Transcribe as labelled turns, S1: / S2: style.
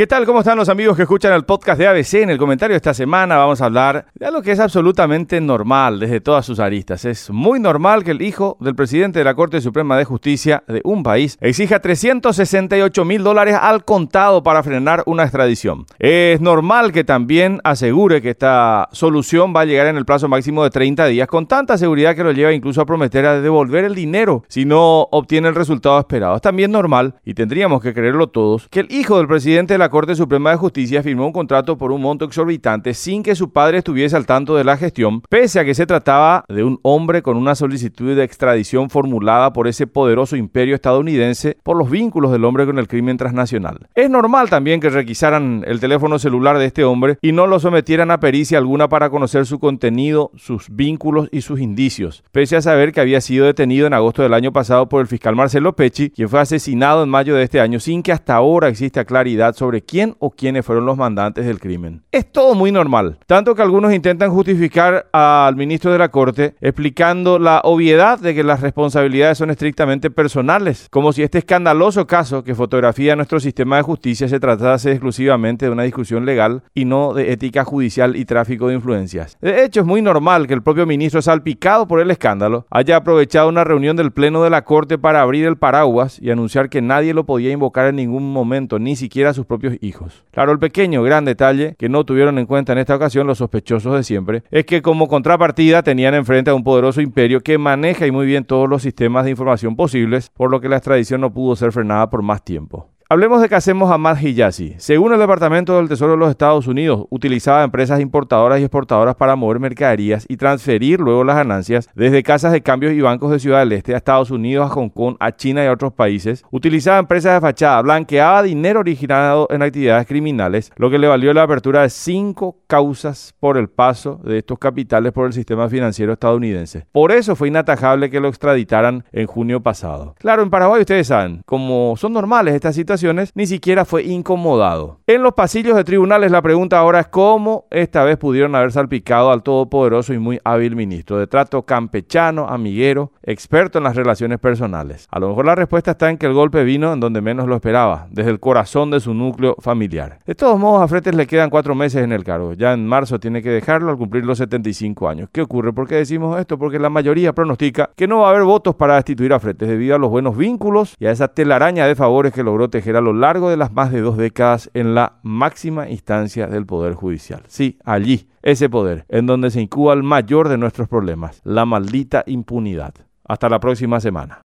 S1: ¿Qué tal? ¿Cómo están los amigos que escuchan el podcast de ABC? En el comentario de esta semana vamos a hablar de algo que es absolutamente normal desde todas sus aristas. Es muy normal que el hijo del presidente de la Corte Suprema de Justicia de un país exija 368 mil dólares al contado para frenar una extradición. Es normal que también asegure que esta solución va a llegar en el plazo máximo de 30 días con tanta seguridad que lo lleva incluso a prometer a devolver el dinero si no obtiene el resultado esperado. Es también normal, y tendríamos que creerlo todos, que el hijo del presidente de la Corte Suprema de Justicia firmó un contrato por un monto exorbitante sin que su padre estuviese al tanto de la gestión, pese a que se trataba de un hombre con una solicitud de extradición formulada por ese poderoso imperio estadounidense por los vínculos del hombre con el crimen transnacional. Es normal también que requisaran el teléfono celular de este hombre y no lo sometieran a pericia alguna para conocer su contenido, sus vínculos y sus indicios, pese a saber que había sido detenido en agosto del año pasado por el fiscal Marcelo Pecci, quien fue asesinado en mayo de este año sin que hasta ahora exista claridad sobre quién o quiénes fueron los mandantes del crimen. Es todo muy normal, tanto que algunos intentan justificar al ministro de la Corte explicando la obviedad de que las responsabilidades son estrictamente personales, como si este escandaloso caso que fotografía nuestro sistema de justicia se tratase exclusivamente de una discusión legal y no de ética judicial y tráfico de influencias. De hecho, es muy normal que el propio ministro salpicado por el escándalo haya aprovechado una reunión del Pleno de la Corte para abrir el paraguas y anunciar que nadie lo podía invocar en ningún momento, ni siquiera sus propios hijos. Claro, el pequeño gran detalle que no tuvieron en cuenta en esta ocasión los sospechosos de siempre es que como contrapartida tenían enfrente a un poderoso imperio que maneja y muy bien todos los sistemas de información posibles, por lo que la extradición no pudo ser frenada por más tiempo. Hablemos de qué hacemos Ahmad Hijazi. Según el Departamento del Tesoro de los Estados Unidos, utilizaba empresas importadoras y exportadoras para mover mercaderías y transferir luego las ganancias desde casas de cambios y bancos de Ciudad del Este a Estados Unidos, a Hong Kong, a China y a otros países. Utilizaba empresas de fachada, blanqueaba dinero originado en actividades criminales, lo que le valió la apertura de cinco causas por el paso de estos capitales por el sistema financiero estadounidense. Por eso fue inatajable que lo extraditaran en junio pasado. Claro, en Paraguay ustedes saben, como son normales estas situaciones, ni siquiera fue incomodado. En los pasillos de tribunales la pregunta ahora es cómo esta vez pudieron haber salpicado al todopoderoso y muy hábil ministro de trato campechano, amiguero, experto en las relaciones personales. A lo mejor la respuesta está en que el golpe vino en donde menos lo esperaba, desde el corazón de su núcleo familiar. De todos modos, a Fretes le quedan cuatro meses en el cargo. Ya en marzo tiene que dejarlo al cumplir los 75 años. ¿Qué ocurre? ¿Por qué decimos esto? Porque la mayoría pronostica que no va a haber votos para destituir a Fretes debido a los buenos vínculos y a esa telaraña de favores que logró tejer a lo largo de las más de dos décadas en la máxima instancia del Poder Judicial. Sí, allí, ese poder, en donde se incuba el mayor de nuestros problemas, la maldita impunidad. Hasta la próxima semana.